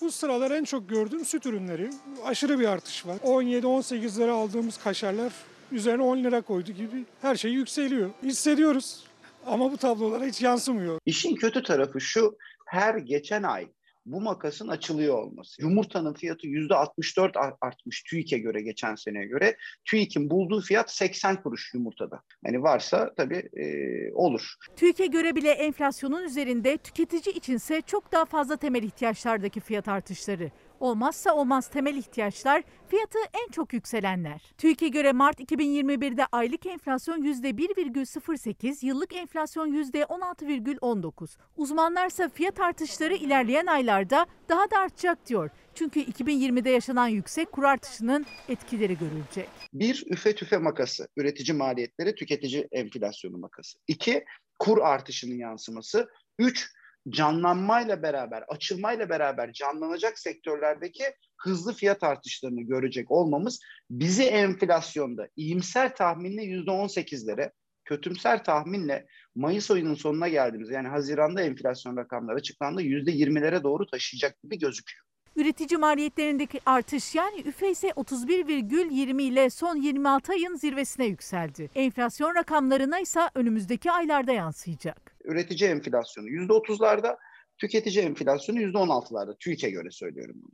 Bu sıralar en çok gördüğüm süt ürünleri. Aşırı bir artış var. 17-18 lira aldığımız kaşarlar üzerine 10 lira koydu gibi her şey yükseliyor. Hissediyoruz ama bu tablolara hiç yansımıyor. İşin kötü tarafı şu, her geçen ay bu makasın açılıyor olması. Yumurtanın fiyatı %64 artmış TÜİK'e göre geçen seneye göre. TÜİK'in bulduğu fiyat 80 kuruş yumurtada. Hani varsa tabii e, olur. TÜİK'e göre bile enflasyonun üzerinde tüketici içinse çok daha fazla temel ihtiyaçlardaki fiyat artışları. Olmazsa olmaz temel ihtiyaçlar fiyatı en çok yükselenler. TÜİK'e göre Mart 2021'de aylık enflasyon %1,08, yıllık enflasyon %16,19. Uzmanlarsa fiyat artışları ilerleyen aylarda daha da artacak diyor. Çünkü 2020'de yaşanan yüksek kur artışının etkileri görülecek. Bir, üfe tüfe makası, üretici maliyetleri, tüketici enflasyonu makası. İki, kur artışının yansıması. Üç, canlanmayla beraber, açılmayla beraber canlanacak sektörlerdeki hızlı fiyat artışlarını görecek olmamız bizi enflasyonda iyimser tahminle yüzde on sekizlere, kötümser tahminle Mayıs ayının sonuna geldiğimiz yani Haziran'da enflasyon rakamları açıklandı yüzde yirmilere doğru taşıyacak gibi gözüküyor. Üretici maliyetlerindeki artış yani üfe ise 31,20 ile son 26 ayın zirvesine yükseldi. Enflasyon rakamlarına ise önümüzdeki aylarda yansıyacak. Üretici enflasyonu %30'larda, tüketici enflasyonu %16'larda TÜİK'e göre söylüyorum bunu.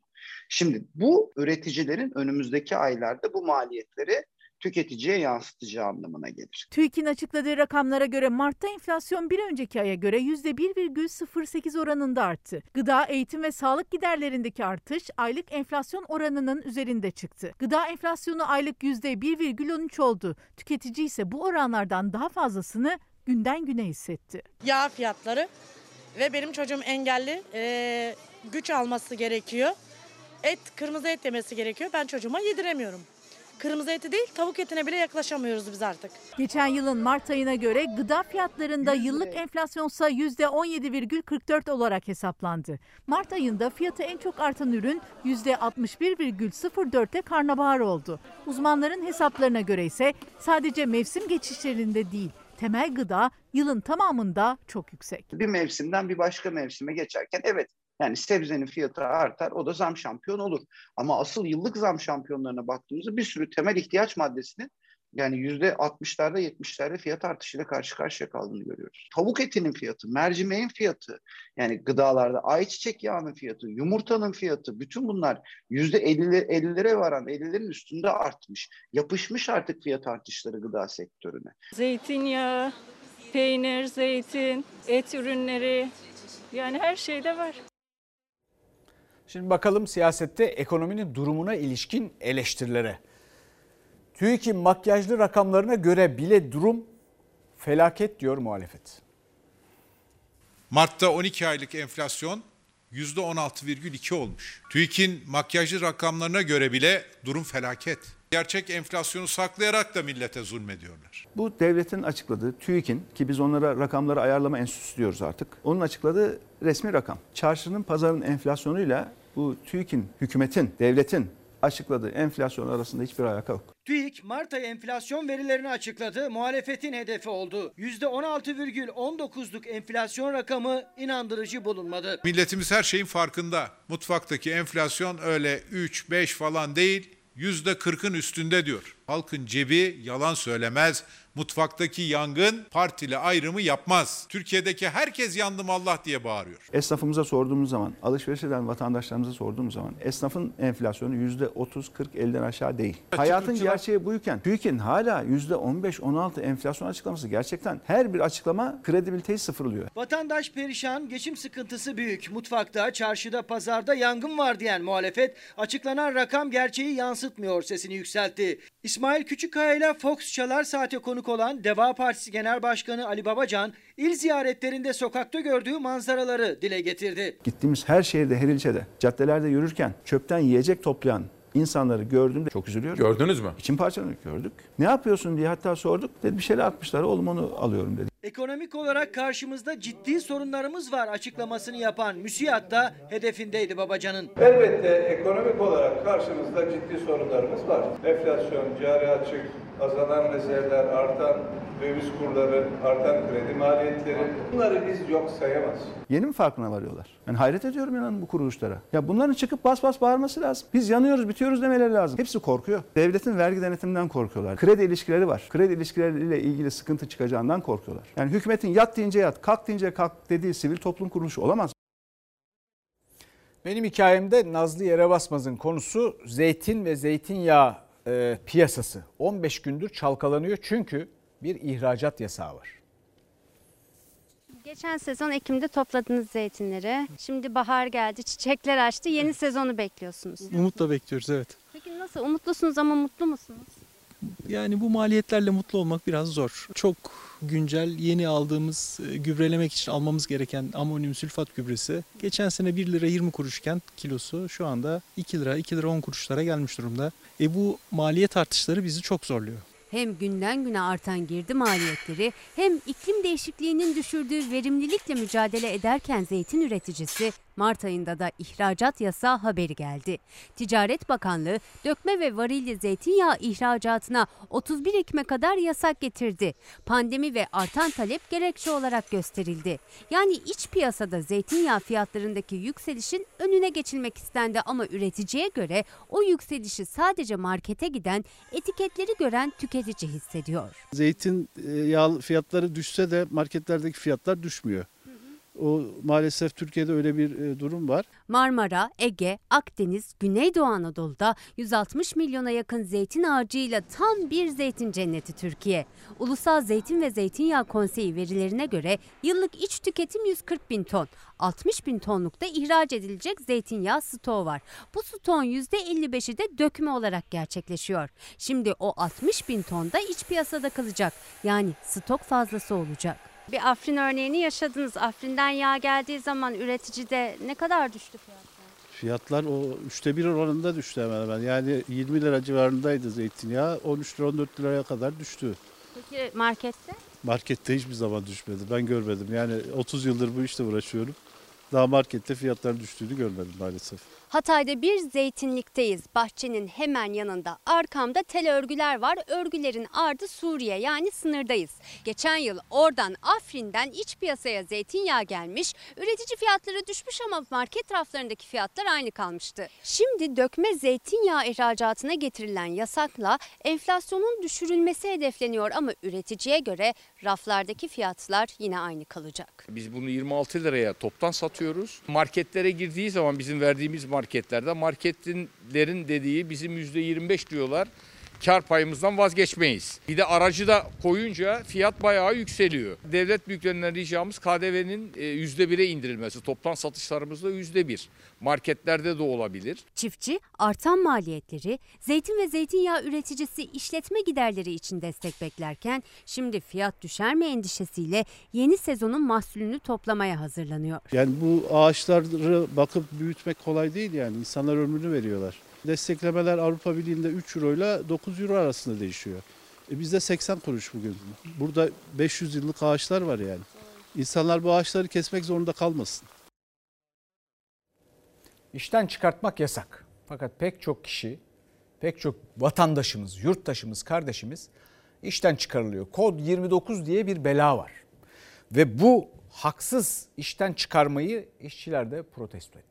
Şimdi bu üreticilerin önümüzdeki aylarda bu maliyetleri tüketiciye yansıtacağı anlamına gelir. TÜİK'in açıkladığı rakamlara göre Mart'ta enflasyon bir önceki aya göre %1,08 oranında arttı. Gıda, eğitim ve sağlık giderlerindeki artış aylık enflasyon oranının üzerinde çıktı. Gıda enflasyonu aylık %1,13 oldu. Tüketici ise bu oranlardan daha fazlasını günden güne hissetti. Yağ fiyatları ve benim çocuğum engelli e, güç alması gerekiyor. Et, kırmızı et yemesi gerekiyor. Ben çocuğuma yediremiyorum. Kırmızı eti değil tavuk etine bile yaklaşamıyoruz biz artık. Geçen yılın Mart ayına göre gıda fiyatlarında yıllık enflasyonsa %17,44 olarak hesaplandı. Mart ayında fiyatı en çok artan ürün %61,04'te karnabahar oldu. Uzmanların hesaplarına göre ise sadece mevsim geçişlerinde değil temel gıda yılın tamamında çok yüksek. Bir mevsimden bir başka mevsime geçerken evet yani sebzenin fiyatı artar, o da zam şampiyon olur. Ama asıl yıllık zam şampiyonlarına baktığımızda bir sürü temel ihtiyaç maddesinin yani yüzde 60'larda 70'lerde fiyat artışıyla karşı karşıya kaldığını görüyoruz. Tavuk etinin fiyatı, mercimeğin fiyatı, yani gıdalarda ayçiçek yağının fiyatı, yumurtanın fiyatı, bütün bunlar yüzde 50'lere varan 50'lerin üstünde artmış. Yapışmış artık fiyat artışları gıda sektörüne. Zeytinyağı, peynir, zeytin, et ürünleri yani her şeyde var. Şimdi bakalım siyasette ekonominin durumuna ilişkin eleştirilere. TÜİK'in makyajlı rakamlarına göre bile durum felaket diyor muhalefet. Mart'ta 12 aylık enflasyon %16,2 olmuş. TÜİK'in makyajlı rakamlarına göre bile durum felaket. Gerçek enflasyonu saklayarak da millete zulmediyorlar. Bu devletin açıkladığı TÜİK'in ki biz onlara rakamları ayarlama enstitüsü diyoruz artık. Onun açıkladığı resmi rakam. Çarşının pazarın enflasyonuyla bu TÜİK'in, hükümetin, devletin açıkladığı enflasyon arasında hiçbir alaka yok. TÜİK Mart ayı enflasyon verilerini açıkladı. Muhalefetin hedefi oldu. %16,19'luk enflasyon rakamı inandırıcı bulunmadı. Milletimiz her şeyin farkında. Mutfaktaki enflasyon öyle 3-5 falan değil, %40'ın üstünde diyor. Halkın cebi yalan söylemez, Mutfaktaki yangın partili ayrımı yapmaz. Türkiye'deki herkes yandım Allah diye bağırıyor. Esnafımıza sorduğumuz zaman, alışveriş eden vatandaşlarımıza sorduğumuz zaman esnafın enflasyonu %30-40 elden aşağı değil. Hayatın ırkçılar- gerçeği buyken TÜİK'in hala %15-16 enflasyon açıklaması gerçekten her bir açıklama kredibiliteyi sıfırlıyor. Vatandaş perişan, geçim sıkıntısı büyük. Mutfakta, çarşıda, pazarda yangın var diyen muhalefet açıklanan rakam gerçeği yansıtmıyor sesini yükseltti. İsmail Küçükkaya ile Fox Çalar Saat'e konuk olan Deva Partisi Genel Başkanı Ali Babacan, il ziyaretlerinde sokakta gördüğü manzaraları dile getirdi. Gittiğimiz her şehirde, her ilçede, caddelerde yürürken çöpten yiyecek toplayan insanları gördüğümde çok üzülüyorum. Gördünüz mü? İçim parçalanıyor. Gördük. Ne yapıyorsun diye hatta sorduk. Dedi bir şeyler atmışlar oğlum onu alıyorum dedi. Ekonomik olarak karşımızda ciddi sorunlarımız var açıklamasını yapan müsiyat da hedefindeydi Babacan'ın. Elbette ekonomik olarak karşımızda ciddi sorunlarımız var. Enflasyon, cari açık, azalan rezervler, artan döviz kurları, artan kredi maliyetleri bunları biz yok sayamaz. Yeni mi farkına varıyorlar? Ben hayret ediyorum inanın bu kuruluşlara. Ya bunların çıkıp bas bas bağırması lazım. Biz yanıyoruz, bitiyoruz demeleri lazım. Hepsi korkuyor. Devletin vergi denetiminden korkuyorlar. Kredi ilişkileri var. Kredi ilişkileriyle ilgili sıkıntı çıkacağından korkuyorlar. Yani hükümetin yat deyince yat, kalk deyince kalk dediği sivil toplum kuruluşu olamaz. Benim hikayemde Nazlı Yere Basmaz'ın konusu zeytin ve zeytinyağı e, piyasası. 15 gündür çalkalanıyor çünkü bir ihracat yasağı var. Geçen sezon Ekim'de topladınız zeytinleri. Şimdi bahar geldi, çiçekler açtı. Yeni sezonu bekliyorsunuz. Umutla bekliyoruz evet. Peki nasıl? Umutlusunuz ama mutlu musunuz? Yani bu maliyetlerle mutlu olmak biraz zor. Çok güncel yeni aldığımız e, gübrelemek için almamız gereken amonyum sülfat gübresi geçen sene 1 lira 20 kuruşken kilosu şu anda 2 lira 2 lira 10 kuruşlara gelmiş durumda. E bu maliyet artışları bizi çok zorluyor. Hem günden güne artan girdi maliyetleri hem iklim değişikliğinin düşürdüğü verimlilikle mücadele ederken zeytin üreticisi Mart ayında da ihracat yasağı haberi geldi. Ticaret Bakanlığı dökme ve varilli zeytinyağı ihracatına 31 Ekim'e kadar yasak getirdi. Pandemi ve artan talep gerekçe olarak gösterildi. Yani iç piyasada zeytinyağı fiyatlarındaki yükselişin önüne geçilmek istendi ama üreticiye göre o yükselişi sadece markete giden, etiketleri gören tüketici hissediyor. Zeytin yağ fiyatları düşse de marketlerdeki fiyatlar düşmüyor. O maalesef Türkiye'de öyle bir e, durum var. Marmara, Ege, Akdeniz, Güneydoğu Anadolu'da 160 milyona yakın zeytin ağacıyla tam bir zeytin cenneti Türkiye. Ulusal Zeytin ve Zeytinyağı Konseyi verilerine göre yıllık iç tüketim 140 bin ton. 60 bin tonlukta ihraç edilecek zeytinyağı stoğu var. Bu stoğun %55'i de dökme olarak gerçekleşiyor. Şimdi o 60 bin ton da iç piyasada kalacak. Yani stok fazlası olacak. Bir Afrin örneğini yaşadınız. Afrin'den yağ geldiği zaman üreticide ne kadar düştü fiyatlar? Fiyatlar o üçte bir oranında düştü hemen hemen. Yani 20 lira civarındaydı zeytinyağı. 13 lira 14 liraya kadar düştü. Peki markette? Markette hiçbir zaman düşmedi. Ben görmedim. Yani 30 yıldır bu işte uğraşıyorum. Daha markette fiyatlar düştüğünü görmedim maalesef. Hatay'da bir zeytinlikteyiz. Bahçenin hemen yanında. Arkamda tel örgüler var. Örgülerin ardı Suriye yani sınırdayız. Geçen yıl oradan Afrin'den iç piyasaya zeytinyağı gelmiş. Üretici fiyatları düşmüş ama market raflarındaki fiyatlar aynı kalmıştı. Şimdi dökme zeytinyağı ihracatına getirilen yasakla enflasyonun düşürülmesi hedefleniyor ama üreticiye göre raflardaki fiyatlar yine aynı kalacak. Biz bunu 26 liraya toptan satıyoruz. Marketlere girdiği zaman bizim verdiğimiz marketlerde marketlerin dediği bizim %25 diyorlar. Kar payımızdan vazgeçmeyiz. Bir de aracı da koyunca fiyat bayağı yükseliyor. Devlet büyüklerinden ricamız KDV'nin %1'e indirilmesi. Toptan satışlarımızda %1. Marketlerde de olabilir. Çiftçi artan maliyetleri, zeytin ve zeytinyağı üreticisi işletme giderleri için destek beklerken şimdi fiyat düşer mi endişesiyle yeni sezonun mahsulünü toplamaya hazırlanıyor. Yani bu ağaçları bakıp büyütmek kolay değil yani. İnsanlar ömrünü veriyorlar. Desteklemeler Avrupa Birliği'nde 3 euro ile 9 euro arasında değişiyor. E bizde 80 kuruş bugün. Burada 500 yıllık ağaçlar var yani. İnsanlar bu ağaçları kesmek zorunda kalmasın. İşten çıkartmak yasak. Fakat pek çok kişi, pek çok vatandaşımız, yurttaşımız, kardeşimiz işten çıkarılıyor. Kod 29 diye bir bela var. Ve bu haksız işten çıkarmayı işçiler de protesto etti.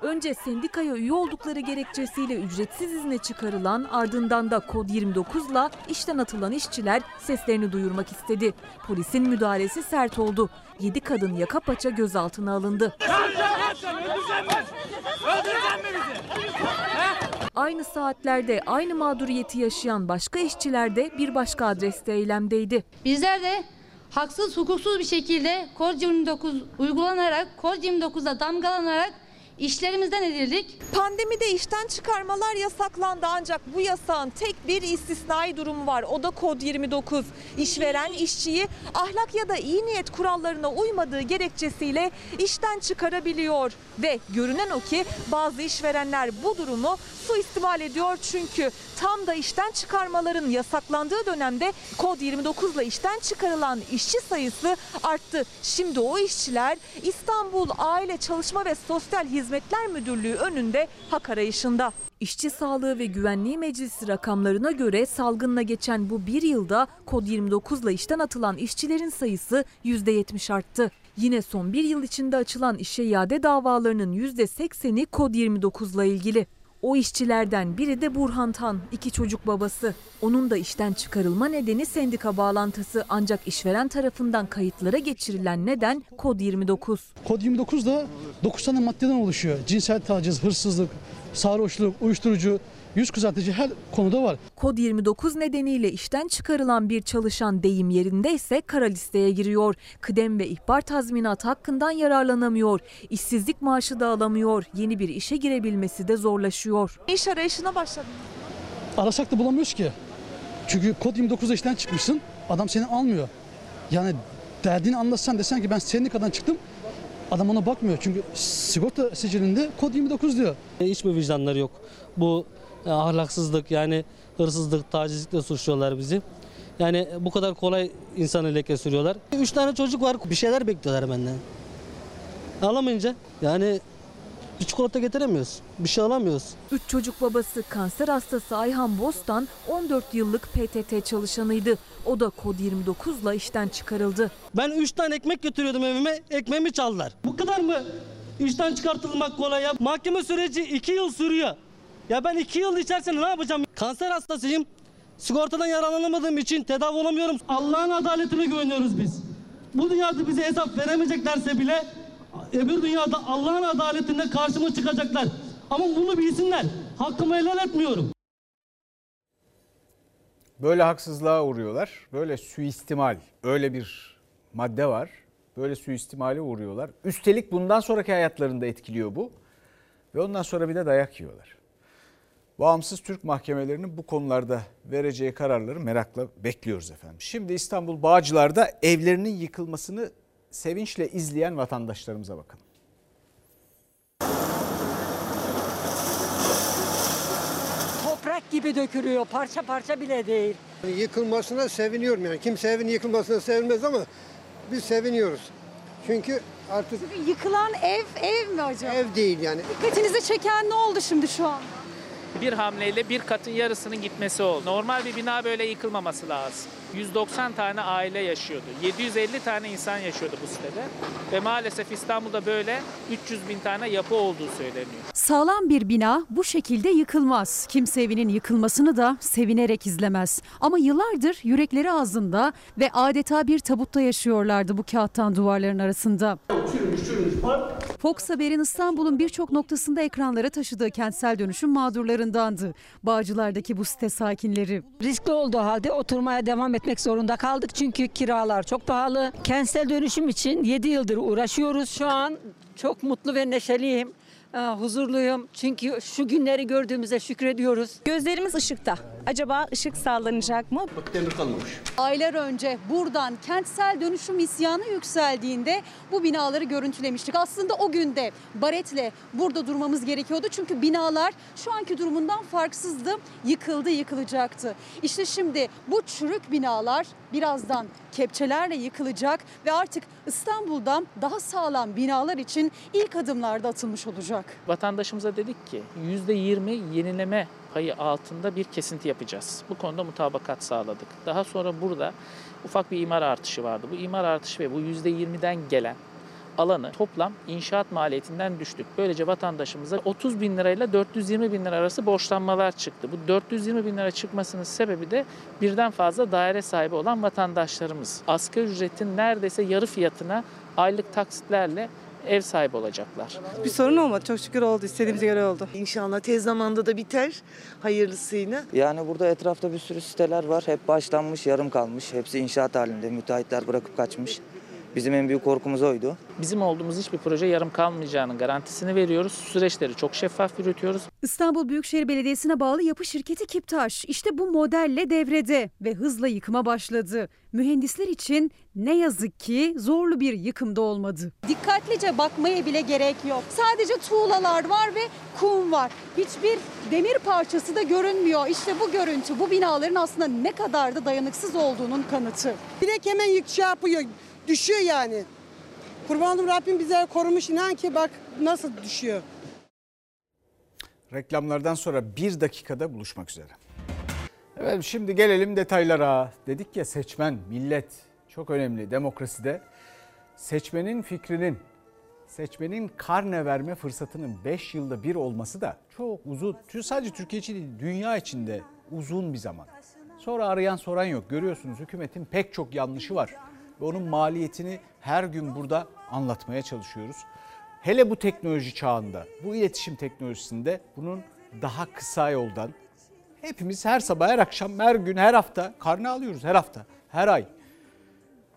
Önce sendikaya üye oldukları gerekçesiyle ücretsiz izne çıkarılan ardından da kod 29'la işten atılan işçiler seslerini duyurmak istedi. Polisin müdahalesi sert oldu. 7 kadın yaka paça gözaltına alındı. Aynı saatlerde aynı mağduriyeti yaşayan başka işçiler de bir başka adreste eylemdeydi. Bizler de haksız hukuksuz bir şekilde kod 29 uygulanarak kod 29'a damgalanarak işlerimizden edildik. Pandemide işten çıkarmalar yasaklandı ancak bu yasağın tek bir istisnai durumu var. O da kod 29. İşveren işçiyi ahlak ya da iyi niyet kurallarına uymadığı gerekçesiyle işten çıkarabiliyor. Ve görünen o ki bazı işverenler bu durumu suistimal ediyor. Çünkü tam da işten çıkarmaların yasaklandığı dönemde kod 29 ile işten çıkarılan işçi sayısı arttı. Şimdi o işçiler İstanbul Aile Çalışma ve Sosyal Hizmetler Müdürlüğü önünde hak arayışında. İşçi Sağlığı ve Güvenliği Meclisi rakamlarına göre salgınla geçen bu bir yılda kod 29 ile işten atılan işçilerin sayısı %70 arttı. Yine son bir yıl içinde açılan işe iade davalarının %80'i kod 29 ile ilgili. O işçilerden biri de Burhan Tan, iki çocuk babası. Onun da işten çıkarılma nedeni sendika bağlantısı ancak işveren tarafından kayıtlara geçirilen neden kod 29. Kod 29 da 9 tane maddeden oluşuyor. Cinsel taciz, hırsızlık, sarhoşluk, uyuşturucu, yüz kızartıcı her konuda var. Kod 29 nedeniyle işten çıkarılan bir çalışan deyim yerinde ise kara listeye giriyor. Kıdem ve ihbar tazminatı hakkından yararlanamıyor. İşsizlik maaşı da alamıyor. Yeni bir işe girebilmesi de zorlaşıyor. İş arayışına başladım. Arasak da bulamıyoruz ki. Çünkü kod 29'da işten çıkmışsın, adam seni almıyor. Yani derdini anlatsan desen ki ben sendikadan çıktım, adam ona bakmıyor. Çünkü sigorta sicilinde kod 29 diyor. Hiç mi vicdanları yok? Bu ahlaksızlık yani hırsızlık, tacizlikle suçluyorlar bizi. Yani bu kadar kolay insanı leke sürüyorlar. Üç tane çocuk var bir şeyler bekliyorlar benden. Alamayınca yani bir çikolata getiremiyoruz. Bir şey alamıyoruz. Üç çocuk babası kanser hastası Ayhan Bostan 14 yıllık PTT çalışanıydı. O da kod 29 ile işten çıkarıldı. Ben üç tane ekmek götürüyordum evime. Ekmeğimi çaldılar. Bu kadar mı işten çıkartılmak kolay ya? Mahkeme süreci iki yıl sürüyor. Ya ben iki yıl içerisinde ne yapacağım? Kanser hastasıyım. Sigortadan yararlanamadığım için tedavi olamıyorum. Allah'ın adaletine güveniyoruz biz. Bu dünyada bize hesap veremeyeceklerse bile öbür dünyada Allah'ın adaletinde karşıma çıkacaklar. Ama bunu bilsinler. Hakkımı helal etmiyorum. Böyle haksızlığa uğruyorlar. Böyle suistimal, öyle bir madde var. Böyle suistimale uğruyorlar. Üstelik bundan sonraki hayatlarında etkiliyor bu. Ve ondan sonra bir de dayak yiyorlar. Bağımsız Türk mahkemelerinin bu konularda vereceği kararları merakla bekliyoruz efendim. Şimdi İstanbul Bağcılar'da evlerinin yıkılmasını sevinçle izleyen vatandaşlarımıza bakalım. Toprak gibi dökülüyor, parça parça bile değil. Yıkılmasına seviniyorum yani. Kimse evin yıkılmasına sevinmez ama biz seviniyoruz. Çünkü artık Yıkılan ev ev mi acaba? ev değil yani. Dikkatinizi çeken ne oldu şimdi şu an? Bir hamleyle bir katın yarısının gitmesi oldu. Normal bir bina böyle yıkılmaması lazım. 190 tane aile yaşıyordu. 750 tane insan yaşıyordu bu sitede. Ve maalesef İstanbul'da böyle 300 bin tane yapı olduğu söyleniyor. Sağlam bir bina bu şekilde yıkılmaz. Kimse evinin yıkılmasını da sevinerek izlemez. Ama yıllardır yürekleri ağzında ve adeta bir tabutta yaşıyorlardı bu kağıttan duvarların arasında. Fox Haber'in İstanbul'un birçok noktasında ekranlara taşıdığı kentsel dönüşüm mağdurlarındandı. Bağcılar'daki bu site sakinleri. Riskli olduğu halde oturmaya devam etmek zorunda kaldık çünkü kiralar çok pahalı. Kentsel dönüşüm için 7 yıldır uğraşıyoruz. Şu an çok mutlu ve neşeliyim. Huzurluyum çünkü şu günleri gördüğümüze şükrediyoruz. Gözlerimiz ışıkta. Acaba ışık sağlanacak mı? Demir kalmamış. Aylar önce buradan kentsel dönüşüm isyanı yükseldiğinde bu binaları görüntülemiştik. Aslında o günde baretle burada durmamız gerekiyordu. Çünkü binalar şu anki durumundan farksızdı. Yıkıldı, yıkılacaktı. İşte şimdi bu çürük binalar birazdan kepçelerle yıkılacak ve artık İstanbul'da daha sağlam binalar için ilk adımlar da atılmış olacak. Vatandaşımıza dedik ki %20 yenileme payı altında bir kesinti yapacağız. Bu konuda mutabakat sağladık. Daha sonra burada ufak bir imar artışı vardı. Bu imar artışı ve bu %20'den gelen alanı toplam inşaat maliyetinden düştük. Böylece vatandaşımıza 30 bin lirayla 420 bin lira arası borçlanmalar çıktı. Bu 420 bin lira çıkmasının sebebi de birden fazla daire sahibi olan vatandaşlarımız. Asgari ücretin neredeyse yarı fiyatına aylık taksitlerle ev sahibi olacaklar. Bir sorun olmadı. Çok şükür oldu. İstediğimize göre oldu. İnşallah tez zamanda da biter hayırlısıyla. Yani burada etrafta bir sürü siteler var. Hep başlanmış, yarım kalmış. Hepsi inşaat halinde. Müteahhitler bırakıp kaçmış. Bizim en büyük korkumuz oydu. Bizim olduğumuz hiçbir proje yarım kalmayacağının garantisini veriyoruz. Süreçleri çok şeffaf yürütüyoruz. İstanbul Büyükşehir Belediyesi'ne bağlı yapı şirketi Kiptaş işte bu modelle devrede ve hızla yıkıma başladı. Mühendisler için ne yazık ki zorlu bir yıkımda olmadı. Dikkatlice bakmaya bile gerek yok. Sadece tuğlalar var ve kum var. Hiçbir demir parçası da görünmüyor. İşte bu görüntü bu binaların aslında ne kadar da dayanıksız olduğunun kanıtı. Direkt hemen yık şey yapıyor. Düşüyor yani. Kurbanım Rabbim bize korumuş inan ki bak nasıl düşüyor. Reklamlardan sonra bir dakikada buluşmak üzere. Evet şimdi gelelim detaylara. Dedik ya seçmen, millet çok önemli demokraside. Seçmenin fikrinin, seçmenin karne verme fırsatının 5 yılda bir olması da çok uzun. Sadece Türkiye için değil, dünya içinde uzun bir zaman. Sonra arayan soran yok. Görüyorsunuz hükümetin pek çok yanlışı var. Ve onun maliyetini her gün burada anlatmaya çalışıyoruz. Hele bu teknoloji çağında, bu iletişim teknolojisinde bunun daha kısa yoldan hepimiz her sabah, her akşam, her gün, her hafta karne alıyoruz. Her hafta, her ay.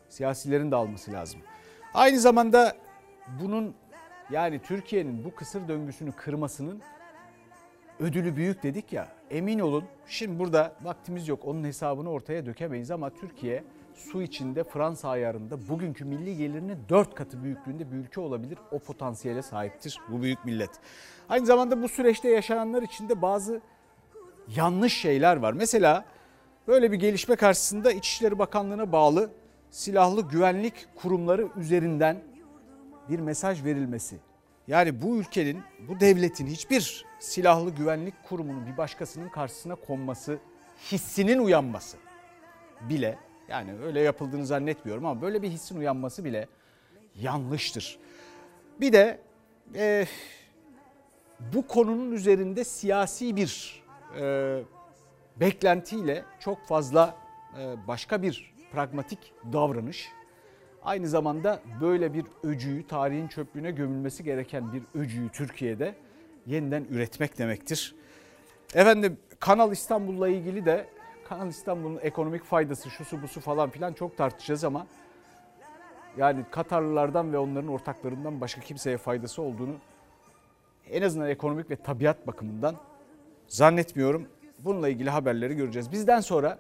Siyasilerin de alması lazım. Aynı zamanda bunun yani Türkiye'nin bu kısır döngüsünü kırmasının ödülü büyük dedik ya. Emin olun şimdi burada vaktimiz yok onun hesabını ortaya dökemeyiz ama Türkiye su içinde Fransa ayarında bugünkü milli gelirinin 4 katı büyüklüğünde bir ülke olabilir. O potansiyele sahiptir bu büyük millet. Aynı zamanda bu süreçte yaşananlar içinde bazı yanlış şeyler var. Mesela böyle bir gelişme karşısında İçişleri Bakanlığı'na bağlı silahlı güvenlik kurumları üzerinden bir mesaj verilmesi. Yani bu ülkenin, bu devletin hiçbir silahlı güvenlik kurumunun bir başkasının karşısına konması, hissinin uyanması bile yani öyle yapıldığını zannetmiyorum ama böyle bir hissin uyanması bile yanlıştır. Bir de e, bu konunun üzerinde siyasi bir e, beklentiyle çok fazla e, başka bir pragmatik davranış. Aynı zamanda böyle bir öcüyü tarihin çöplüğüne gömülmesi gereken bir öcüyü Türkiye'de yeniden üretmek demektir. Efendim Kanal İstanbul'la ilgili de Kanal İstanbul'un ekonomik faydası şusu busu falan filan çok tartışacağız ama yani Katarlılardan ve onların ortaklarından başka kimseye faydası olduğunu en azından ekonomik ve tabiat bakımından zannetmiyorum. Bununla ilgili haberleri göreceğiz. Bizden sonra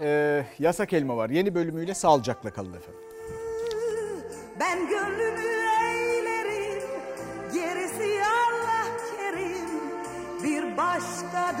e, yasak elma var. Yeni bölümüyle sağlıcakla kalın efendim. Ben gönlümü eğlerim, gerisi Allah kerim, bir başkadır.